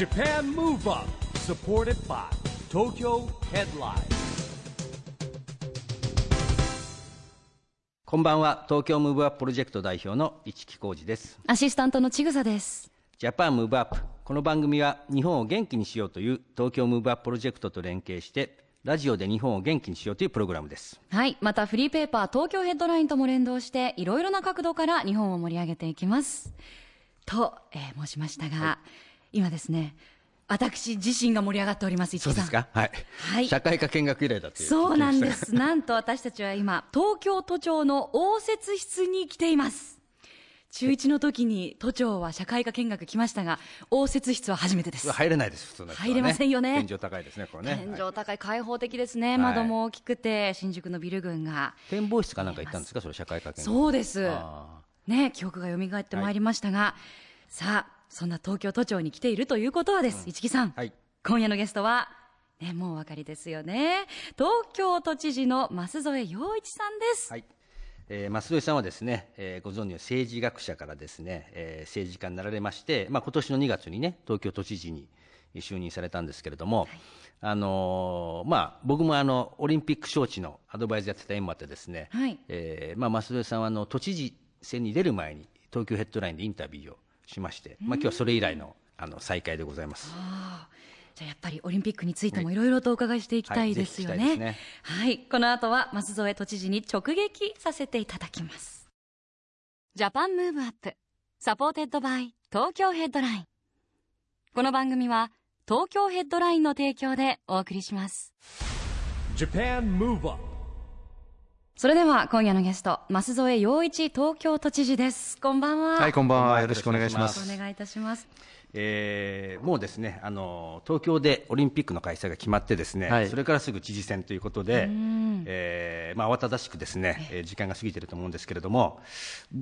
JAPAN MOVE UP SUPPORTED BY TOKYO HEADLINE こんばんは東京 MOVE UP プロジェクト代表の一木広治ですアシスタントのちぐさです。 JAPAN MOVE UP この番組は日本を元気にしようという東京 MOVE UP プロジェクトと連携してラジオで日本を元気にしようというプログラムですはい。またフリーペーパー東京ヘッドラインとも連動して、いろいろな角度から日本を盛り上げていきます。と、えー申しましたが、今ですね、私自身が盛り上がっております、市木さん。はい、はい。社会科見学以来だという。そうなんです。なんと私たちは今、東京都庁の応接室に来ています。中1の時に都庁は社会科見学来ましたが、応接室は初めてです。入れないです普通のね、入れませんよね。天井高いですねこれね。天井高い開放的ですね、い。窓も大きくて新宿のビル群が。展望室かなんか行ったんですか？それ社会科見学。そうです。あね記憶が蘇ってまいりましたが、さあそんな東京都庁に来ているということはです、市木さん、はい。今夜のゲストはねもうお分かりですよね。東京都知事の増添洋一さんです、はい、えー、増添さんはですね、えーご存知の政治学者からですね、えー政治家になられまして、まあ、今年の2月にね東京都知事に就任されたんですけれども、あのーまあ、僕もあのオリンピック招致のアドバイザーやってた縁もあってですね、はい。えーまあ、増添さんはあの都知事選に出る前に東京ヘッドラインでインタビューをしまして、まあ、今日はそれ以来のあの再会でございます。じゃあやっぱりオリンピックについてもいろいろとお伺いしていきたいですよね。はいこの後は舛添都知事に直撃させていただきます。 JAPAN MOVE UP SUPPORTED BY TOKYO HEADLINE。この番組は東京ヘッドラインの提供でお送りします。それでは今夜のゲスト増添洋一東京都知事です。こんばんは。はい、こんばんは。よろしくお願いしまよす。お願いいたします。えーもうですねあの東京でオリンピックの開催が決まってですね、はいそれからすぐ知事選ということで、えーまあ、慌ただしくですね、えー時間が過ぎていると思うんですけれども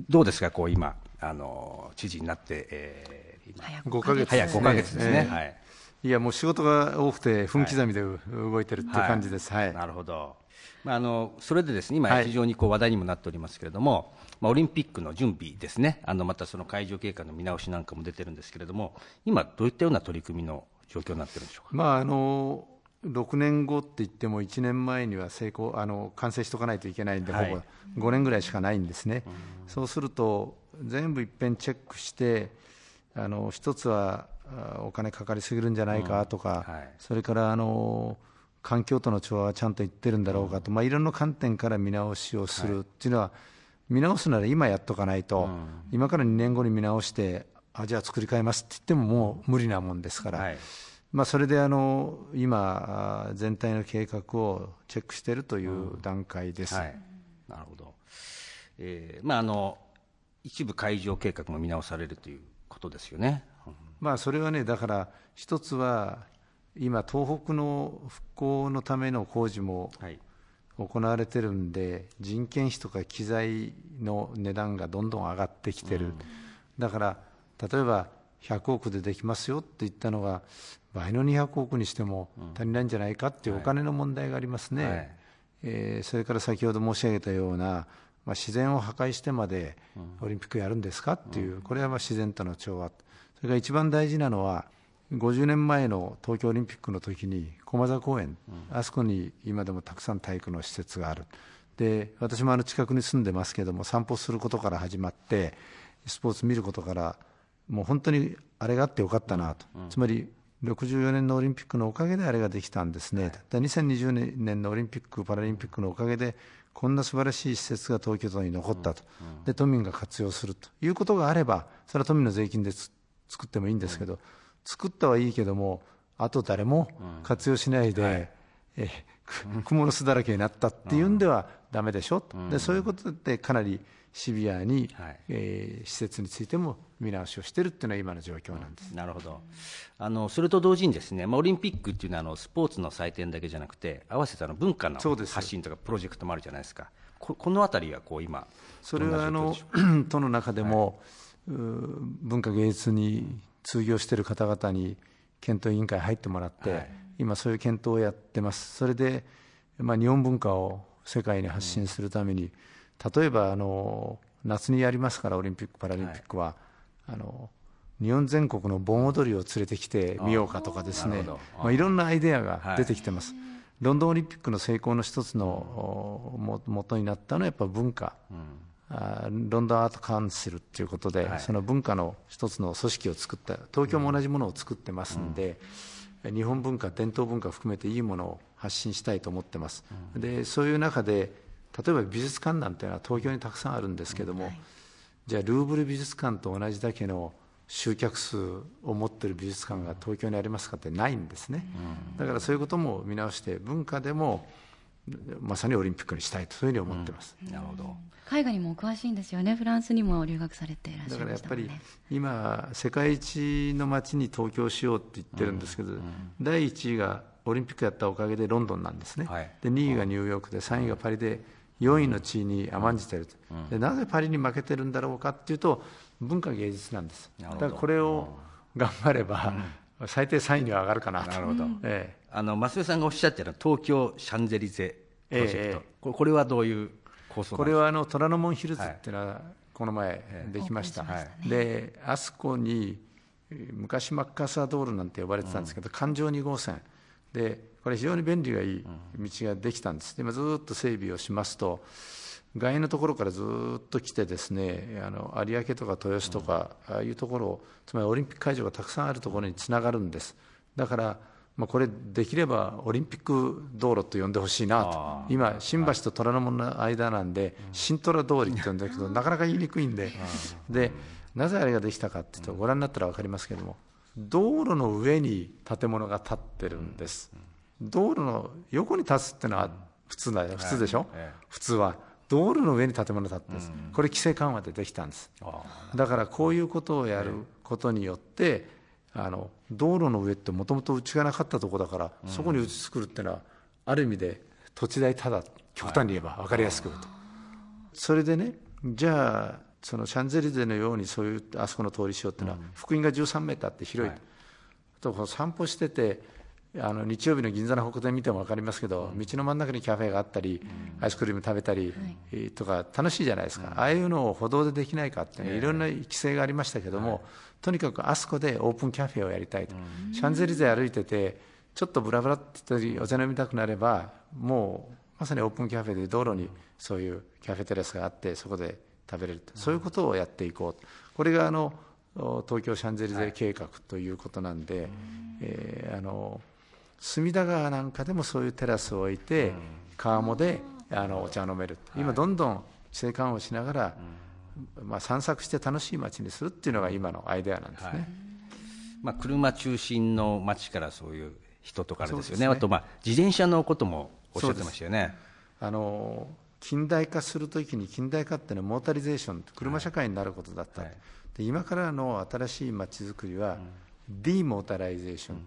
どうですかこう今あの知事になって、えー今早5ヶ月早5ヶ月ですね、ええはいいや、もう仕事が多くて、分刻みで動いてるっていう感じです。はい。なるほど、まあ、あのそれでですね今、はい。非常にこう話題にもなっておりますけれども、まあ、オリンピックの準備ですね、あのまたその会場経過の見直しなんかも出てるんですけれども、今、どういったような取り組みの状況になってるんでしょうか？まあ、あの、6年後って言っても、1年前には成功、あの、完成しとかないといけないんで、はい。ほぼ5年ぐらいしかないんですね。そうすると、全部いっぺんチェックして、あの、一つは、あお金かかりすぎるんじゃないかとか、はい。それから、あの、環境との調和はちゃんといってるんだろうかと、まあ、いろんな観点から見直しをする。っていうのは、見直すなら今やっとかないと、今から2年後に見直して、あじゃあ作り変えますって言っても、もう無理なもんですから、はい。まあ、それであの今、あ全体の計画をチェックしているという段階です。はい、なるほど、えーまあ、あの一部会場計画も見直されるということですよね。うん。まあ、それはね、だから一つは、今、東北の復興のための工事もはい。行われてるんで、人件費とか機材の値段がどんどん上がってきてる、だから例えば100億でできますよって言ったのが、倍の200億にしても足りないんじゃないかっていうお金の問題がありますね。はい。えーそれから先ほど申し上げたような、まあ、自然を破壊してまでオリンピックやるんですかっていう、これはまあ自然との調和、それから一番大事なのは、50年前の東京オリンピックの時に駒沢公園、あそこに今でもたくさん体育の施設がある、で私もあの近くに住んでますけども、散歩することから始まって、スポーツ見ることから、もう本当にあれがあってよかったなと、つまり64年のオリンピックのおかげであれができたんですね、で2020年のオリンピック・パラリンピックのおかげで、こんな素晴らしい施設が東京都に残ったと、で都民が活用するということがあれば、それは都民の税金でつ作ってもいいんですけど、作ったはいいけども、あと誰も活用しないで、えーく蜘蛛の巣だらけになったっていうんではだめでしょと、でそういうことでかなりシビアに、はい。えー施設についても見直しをしているっていうのは今の状況なんです。なるほど。あのそれと同時にですね、まあ、オリンピックっていうのはあのスポーツの祭典だけじゃなくて合わせてあの文化の発信とかプロジェクトもあるじゃないですか。ここのあたりはこう今それはあの 都の中でも、うー文化芸術に通業している方々に検討委員会入ってもらって、はい。今そういう検討をやってます。それで、まあ、日本文化を世界に発信するために、例えばあの夏にやりますからオリンピック・パラリンピックは、あの日本全国の盆踊りを連れてきてみようかとかですね。なるほど。まあ、いろんなアイデアが出てきてます、ロンドンオリンピックの成功の一つのおも元になったのはやっぱ文化、ロンドンアートカウンシルっていうことで、その文化の一つの組織を作った東京も同じものを作ってますんで、日本文化伝統文化含めていいものを発信したいと思ってます、でそういう中で例えば美術館なんていうのは東京にたくさんあるんですけども、じゃあルーブル美術館と同じだけの集客数を持っている美術館が東京にありますかってないんですね、だからそういうことも見直して文化でもまさにオリンピックにしたいとそういうふうに思ってます、なるほど。海外にもお詳しいんですよね。フランスにも留学されていらっしゃいだからやっぱり今世界一の街に東京しようって言ってるんですけど、第1位がオリンピックやったおかげでロンドンなんですね、はい。で2位がニューヨークで3位がパリで4位の地位に甘んじてる。と、でなぜパリに負けてるんだろうかっていうと文化芸術なんです。だからこれを頑張れば、最低3位には上がるかなと。なるほど。ええあの増江さんがおっしゃってる東京シャンゼリゼプロジェクト、ええ。これはどういう構想これはあの虎ノ門ヒルズっていうのはこの前できました、オープンしましたであそこにえー昔マッカーサー道路なんて呼ばれてたんですけど、環状2号線。でこれ非常に便利がいい道ができたんです。で今ずっと整備をしますと外苑のところからずっと来てですねあの有明とか豊洲とか、ああいうところつまりオリンピック会場がたくさんあるところにつながるんです。だからまあ、これできればオリンピック道路と呼んでほしいなと。今新橋と虎ノ門の間なんで新虎通りって呼んだけどなかなか言いにくいんで。でなぜあれができたかっていうとご覧になったら分かりますけれども道路の上に建物が建ってるんです。道路の横に立つっていうのは普通だよ普通でしょ？ええ。普通は。道路の上に建物が建ってるんです。これ規制緩和でできたんです。だからこういうことをやることによって、あの道路の上ってもともとうちがなかったところだから、そこにうち作るっていうのは、ある意味で土地代ただ、極端に言えば分かりやすく言うと。それでね、じゃあ、そのシャンゼリゼのように、そういうあそこの通りしようっていうのは、福音が13メーターって広い、はい。とこう散歩してて、あの日曜日の銀座の北店見ても分かりますけど、道の真ん中にキャフェがあったり、アイスクリーム食べたり、えーとか、楽しいじゃないですか、ああいうのを歩道でできないかって、いろんな規制がありましたけども、とにかくあそこでオープンキャフェをやりたいと、シャンゼリゼ歩いてて、ちょっとブラブラってお茶飲みたくなれば、もうまさにオープンキャフェで道路にそういうキャフェテラスがあって、そこで食べれると、そういうことをやっていこうと、これがあのお東京シャンゼリゼ計画ということなんで、えーあの隅田川なんかでもそういうテラスを置いて、川面であのお茶を飲める、今、どんどん規制緩和をしながら、まあ、散策して楽しい街にするっていうのが今のアイデアなんですね。はい。まあ、車中心の街からそういう人とかあれですよね、ね。あと、まあ、自転車のこともおっしゃってましたよね。あの近代化するときに近代化っていうのはモータリゼーション車社会になることだった、はい。で今からの新しい街づくりは、 demotorization、く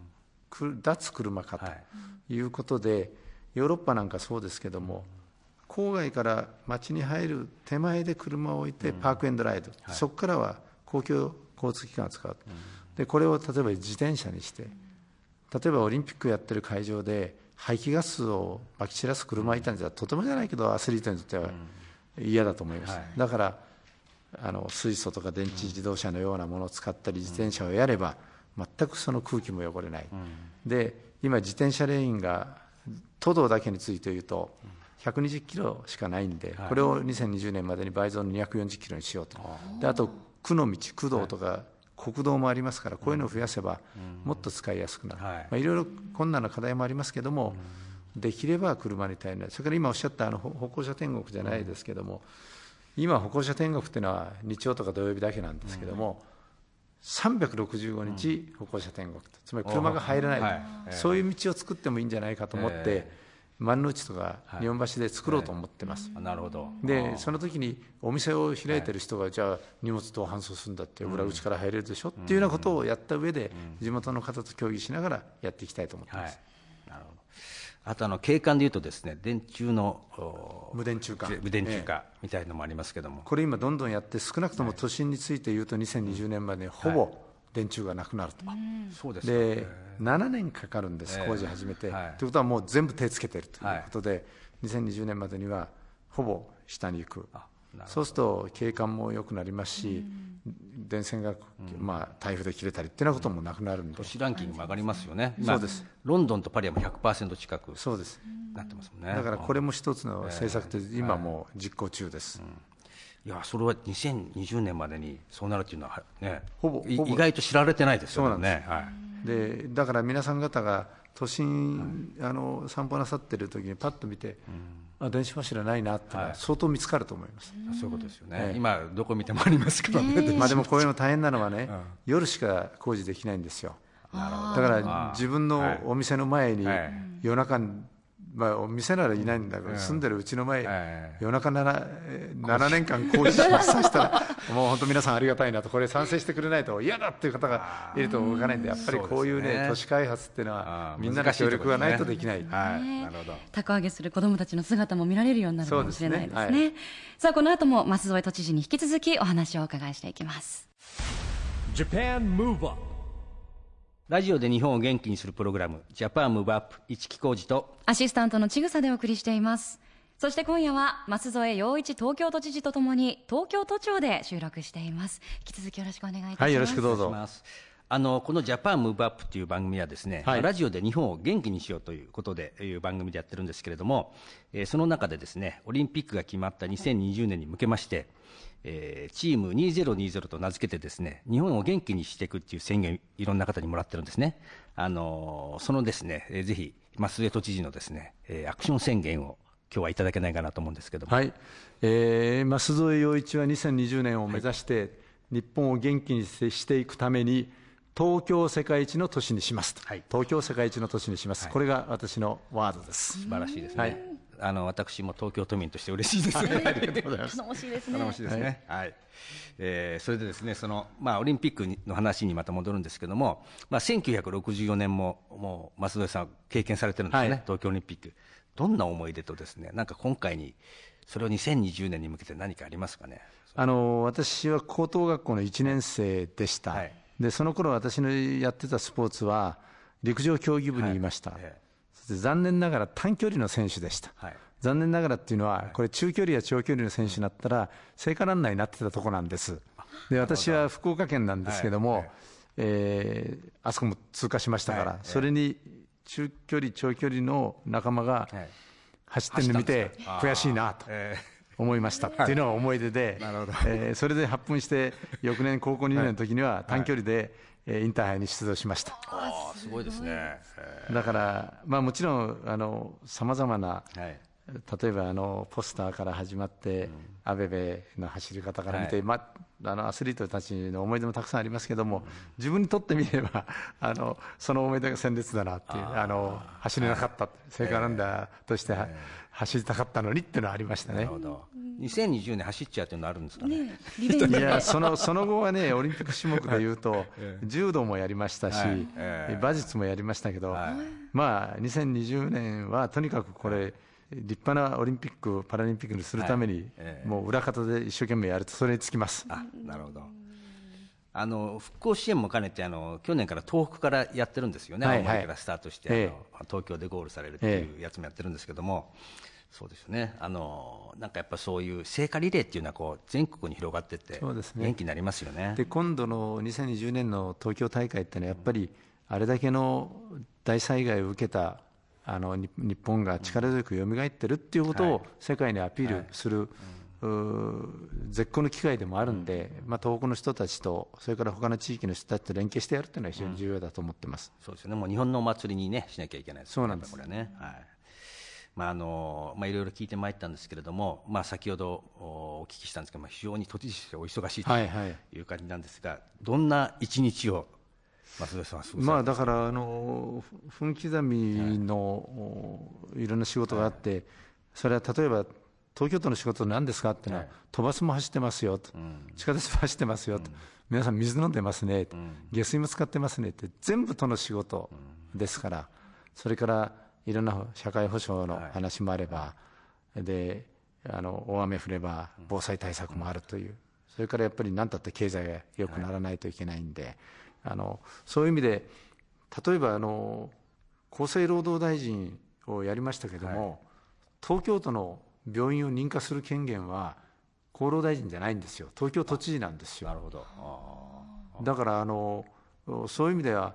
脱車化とはい。いうことで、ヨーロッパなんかそうですけども郊外から街に入る手前で車を置いて park and ride、そこからは公共交通機関を使う、でこれを例えば自転車にして例えばオリンピックやってる会場で排気ガスをまき散らす車がいたんじゃとてもじゃないけどアスリートにとっては嫌だと思います、はい。だからあの水素とか電池自動車のようなものを使ったり自転車をやれば全くその空気も汚れない、で今自転車レーンが都道だけについて言うと120キロしかないんで、これを2020年までに倍増の240キロにしようと。であと区の道区道とか国道もありますからこういうのを増やせばもっと使いやすくなる、はい。まあ、いろいろ困難な課題もありますけども、できれば車に頼らない、それから今おっしゃったあの歩歩行者天国じゃないですけども、今、歩行者天国っていうのは日曜とか土曜日だけなんですけども、365日歩行者天国と、つまり車が入らない、はい。そういう道を作ってもいいんじゃないかと思って、え丸の内とか日本橋で作ろうと思ってます。あなるほど。でその時にお店を開いてる人が、じゃあ荷物どう搬送するんだって裏口から入れるでしょ、っていうようなことをやった上で、地元の方と協議しながらやっていきたいと思ってます。あとあの景観でいうとですね、電柱のお無電柱化。無電柱化みたいのもありますけども、これ今どんどんやって少なくとも都心について言うと2020年までほぼ電柱がなくなると、そうですか。で7年かかるんです、ええ。工事始めて、はい。ということはもう全部手つけてるということで、2020年までにはほぼ下に行くそうすると景観も良くなりますし、電線が、まあ、台風で切れたりってなこともなくなるんで、都市ランキングも上がりますよね、そうです。ロンドンとパリはもう100%近くそうです。なってますもんね。だからこれも一つの政策で今もう実行中です、いやそれは2020年までにそうなるっていうのはねいほぼ。意外と知られてないですよそうなんです。ね。はい。でだから皆さん方が都心、あの散歩なさってる時にパッと見て、あ電子柱ないなってのは相当見つかると思います、そういうことですよね、ええ。今どこ見てもありますからね。まあでもこういうの大変なのはね、夜しか工事できないんですよ。だから自分のお店の前にはい。夜中にまあ、お店ならいないんだけど、住んでるうちの前、え夜中 7, えー7年間工事しましたら、もう本当、皆さんありがたいなと、これ、賛成してくれないと嫌だっていう方がいると動かないんで、やっぱりこういうね、都市開発っていうのあは、ーみんなの協力がないとできない。はい、なるほど。凧揚げする子どもたちの姿も見られるようになるかもしれないですね。そうですね。さあ、この後も舛添都知事に引き続きお話をお伺いしていきます。ラジオで日本を元気にするプログラム、ジャパンムーブアップ、市木浩二と、アシスタントのちぐさでお送りしています。そして今夜は、舛添陽一東京都知事とともに、東京都庁で収録しています。引き続きよろしくお願いいたします。はい、よろしくどうぞ。あのこのジャパンムーブアップという番組はですね、はい。ラジオで日本を元気にしようということでいう番組でやってるんですけれども、えーその中でですねオリンピックが決まった2020年に向けまして、えーチーム2020と名付けてですね日本を元気にしていくっていう宣言いろんな方にもらってるんですね。あのーそのですね、えーぜひ舛添都知事のですね、えーアクション宣言を今日はいただけないかなと思うんですけども、はい、えー、舛添陽一は2020年を目指して、日本を元気にしていくために、東京を世界一の都市にしますと、はい。東京を世界一の都市にします、これが私のワードです。素晴らしいですね、はい。あの私も東京都民として嬉しいです。ね。ありがとうございます。頼もしいですね。頼もしいですね。はい。えーそれでですね、そのまあオリンピックの話にまた戻るんですけども、まあ1964年ももう増添さん経験されてるんですよね、はい。東京オリンピック。どんな思い出とですね、なんか今回にそれを2020年に向けて何かありますかね？あの私は高等学校の1年生でした、はいでその頃私のやってたスポーツは陸上競技部にい。ました、はいえ。そして残念ながら短距離の選手でした、はい。残念ながらっていうのは、これ、中距離や長距離の選手になったら、聖火ランナーになってたとこなんです、で私は福岡県なんですけども、はい。はいえーあそこも通過しましたから、はい。それに中距離、長距離の仲間がはい。走ってるのを見て、悔しいなと。え思いましたっていうのが思い出で、なるほどえーそれで発奮して、翌年、高校2年の時には短距離で、えーインターハイに出場しました。ーあーすごいですね。えだから、まあ、もちろんさまざまな、ーはい。例えばあのポスターから始まって、アベベの走り方から見て、はい。まあのアスリートたちの思い出もたくさんありますけども、自分にとってみれば あのその思い出が鮮烈だなっていうあの走れなかった、聖火ランナーとしては、走りたかったのにっていうのはありましたね。なる。ほど。2020年走っちゃうっていうのあるんですかね。リベンジ。いやそのその後はね、オリンピック種目でいうと、柔道もやりましたし、はい。ええ。馬術もやりましたけど、はい。まあ、2020年はとにかくこれ、立派なオリンピック・パラリンピックにするために、はい。ええ。もう裏方で一生懸命やると、それにつきます。あなるほど。あの復興支援も兼ねてあの去年から東北からやってるんですよね、はい青森からスタートして、ええ。あの東京でゴールされるっていうやつもやってるんですけども、そうですよね。あのなんかやっぱそういう聖火リレーっていうのはこう全国に広がってってそうですね。元気になりますよね。で今度の2020年の東京大会ってのは、やっぱりあれだけの大災害を受けたあの日日本が力強く蘇ってるっていうことを世界にアピールする、絶好の機会でもあるんで、まあ、東北の人たちと、それから他の地域の人たちと連携してやるっていうのは非常に重要だと思ってます。そうですよね、もう日本のお祭りにね、しなきゃいけないですそうなんです。これね。はい。まああのまあいろいろ聞いてまいったんですけれども、まあ先ほどおお聞きしたんですけど、まあ非常に都知事としてお忙しいとはいはい。いう感じなんですが、どんな一日をまあ、だからあのふ分刻みの、おいろんな仕事があって、それは例えば東京都の仕事なんですかっていうのは、はい。都バスも走ってますよと、地下鉄も走ってますよと、皆さん水飲んでますね、下水も使ってますねって全部都の仕事ですから、それからいろんな社会保障の話もあれば、であの大雨降れば防災対策もあるという、それからやっぱり何たって経済が良くならないといけないんで、あのそういう意味で、例えばあの厚生労働大臣をやりましたけども、東京都の病院を認可する権限は、厚労大臣じゃないんですよ。東京都知事なんですよ。なるほど。あだからあのそういう意味では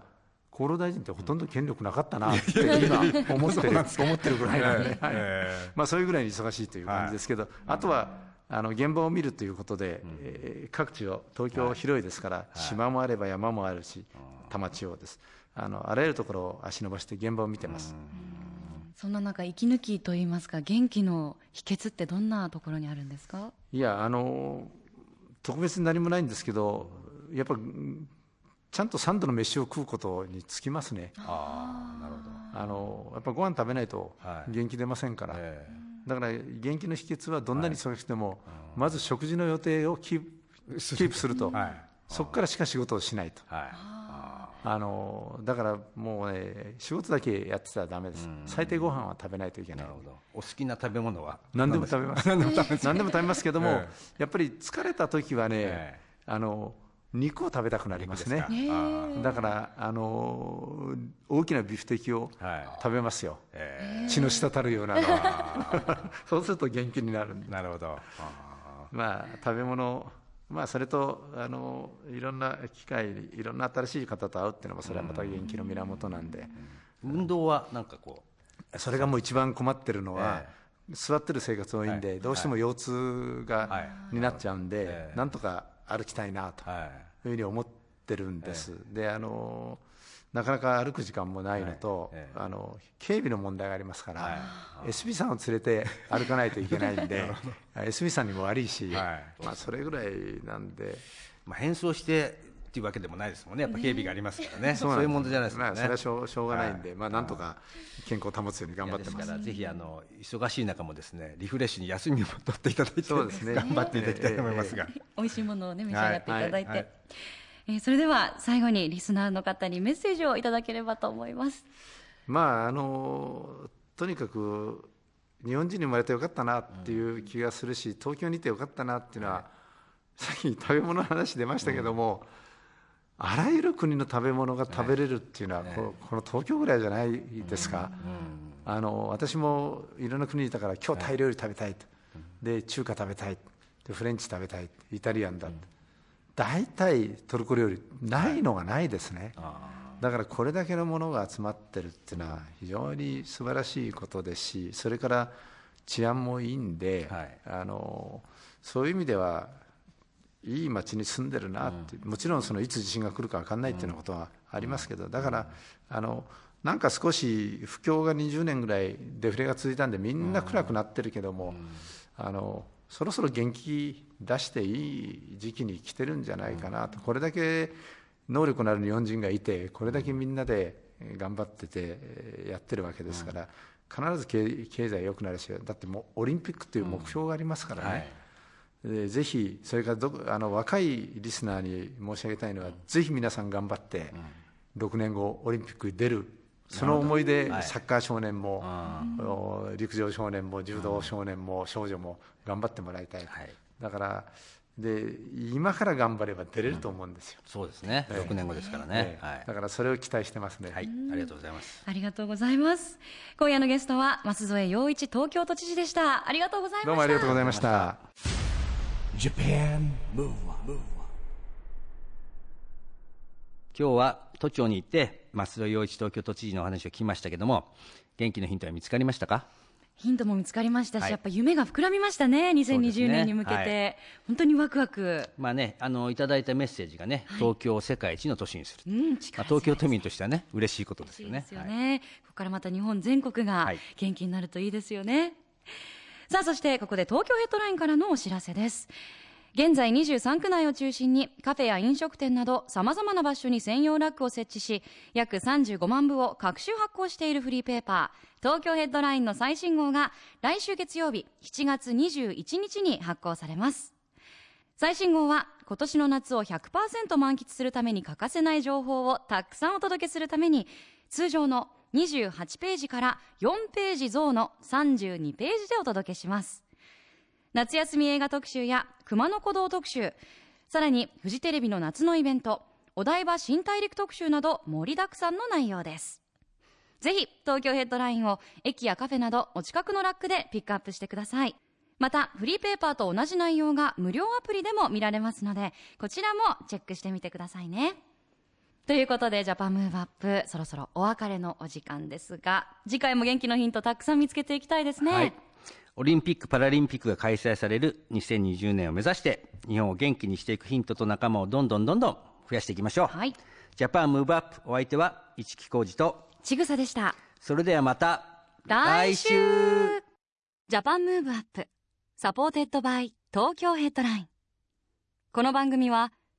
厚労大臣ってほとんど権力なかったなって今思ってる 思ってるぐらいなんで、はい。えまあ、そういうぐらいに忙しいという感じですけど、あとはあの現場を見るということで、えー各地を東京広いですから、島もあれば山もあるし多摩地方です。あのあらゆるところを足伸ばして現場を見てます、そんな中息抜きといいますか元気の秘訣ってどんなところにあるんですか？いやあの特別に何もないんですけどやっぱうんちゃんと3度の飯を食うことにつきますね。ああなるほど。あのやっぱご飯食べないとはい。元気出ませんから、えだから元気の秘訣はどんなに忙しくても、まず食事の予定をキープキープすると、はい。そこからしか仕事をしないと。えはい。あのだからもうね仕事だけやってたらダメです、最低ご飯は食べないといけない。なるほど。お好きな食べ物は？何でも食べます。何でも食べます。けども、えやっぱり疲れた時はね、え。あの肉を食べたくなりますね。だからあの大きなビフテキをはい。食べますよ、え血の滴るようなの。そうすると元気になるんで。なるほど。まあ食べ物まあそれとあのいろんな機会いろんな新しい方と会うっていうのもそれはまた元気の源なんで、運動はなんかこそれがもう一番困ってるのは、座ってる生活多いんで、はい。どうしても腰痛が、はい。になっちゃうんで、ええ。なんとか歩きたいなとい。いうふうに思ってるんです、であのなかなか歩く時間もないのと、はいええ。あの警備の問題がありますから、はい。SB さんを連れて歩かないといけないんで SB さんにも悪いし、はい。まあ、それぐらいなんで。まあ変装してっていうわけでもないですもんね。やっぱ警備がありますからね。そういう問題じゃないですもまあ、んねそれはしょうしょうがないんで、まあ、なんとか健康を保つように頑張ってます。からぜひあの忙しい中もですねリフレッシュに休みも取っていただいてそうですね。頑張っていただきたいと思いますが、美味しいものをね召し上がっていただいて、はいはい。えーそれでは最後にリスナーの方にメッセージをいただければと思います。まああのとにかく日本人に生まれてよかったなっていう気がするし、東京にいてよかったなっていうのは、さっき食べ物の話出ましたけども、あらゆる国の食べ物が食べれるっていうのは、このこの東京ぐらいじゃないですか、あの私もいろんな国にいたから今日タイ料理食べたいと、で中華食べたいでフレンチ食べたいイタリアンだって、大体トルコ料理ないのがないですね、だからこれだけのものが集まってるっていうのは非常に素晴らしいことですしそれから治安もいいんで、はい。あのそういう意味ではいい町に住んでるなって、もちろんそのいつ地震が来るか分かんないっていうようなことはありますけど、だからあのなんか少し不況が20年ぐらいデフレが続いたんでみんな暗くなってるけども、あのそろそろ元気出していい時期に来てるんじゃないかなと、これだけ能力のある日本人がいてこれだけみんなでえー頑張っててえーやってるわけですから、必ず経経済良くなるしだってもうオリンピックという目標がありますからね、でぜひそれからどこあの若いリスナーに申し上げたいのは、ぜひ皆さん頑張って、6年後オリンピックに出るその思いではい。サッカー少年も、お陸上少年も柔道少年も少女も頑張ってもらいたい、はい。だからで今から頑張れば出れると思うんですよ、そうですね、6年後ですからね。え、え。はい。だからそれを期待してますね、はい、ありがとうございます。ありがとうございます。今夜のゲストは舛添洋一東京都知事でした。ありがとうございました。どうもありがとうございました。Japan Move Up, 今日は都庁に行って増添洋一東京都知事のお話を聞きましたけども元気のヒントは見つかりましたか？ヒントも見つかりましたし、はい。やっぱ夢が膨らみましたね、そうですね。2020年に向けて、はい。本当にワクワク、まあねあのいただいたメッセージがね、東京を世界一の都市にする、うん、まあ、力東京都民としてはね嬉しいことですよね。ですよね、ここからまた日本全国がはい。元気になるといいですよね。さあ、そしてここで東京ヘッドラインからのお知らせです。現在23区内を中心にカフェや飲食店など様々な場所に専用ラックを設置し約35万部を各種発行しているフリーペーパー東京ヘッドラインの最新号が来週月曜日7月21日に発行されます最新号は今年の夏を100%満喫するために欠かせない情報をたくさんお届けするために通常の28ページから4ページ増の32ページでお届けします。夏休み映画特集や熊野古道特集さらにフジテレビの夏のイベントお台場新大陸特集など盛りだくさんの内容です。ぜひ東京ヘッドラインを駅やカフェなどお近くのラックでピックアップしてください。またフリーペーパーと同じ内容が無料アプリでも見られますのでこちらもチェックしてみてくださいね。ということで JAPAN MOVE UP そろそろお別れのお時間ですが次回も元気のヒントたくさん見つけていきたいですね、はい。オリンピック・パラリンピックが開催される2020年を目指して日本を元気にしていくヒントと仲間をどんどんどんどん増やしていきましょう、はい。 JAPAN MOVE UP お相手は一木広治とちぐさでした。それではまた来週。 JAPAN MOVE UP SUPPORTED BY TOKYO HEADLINE。この番組は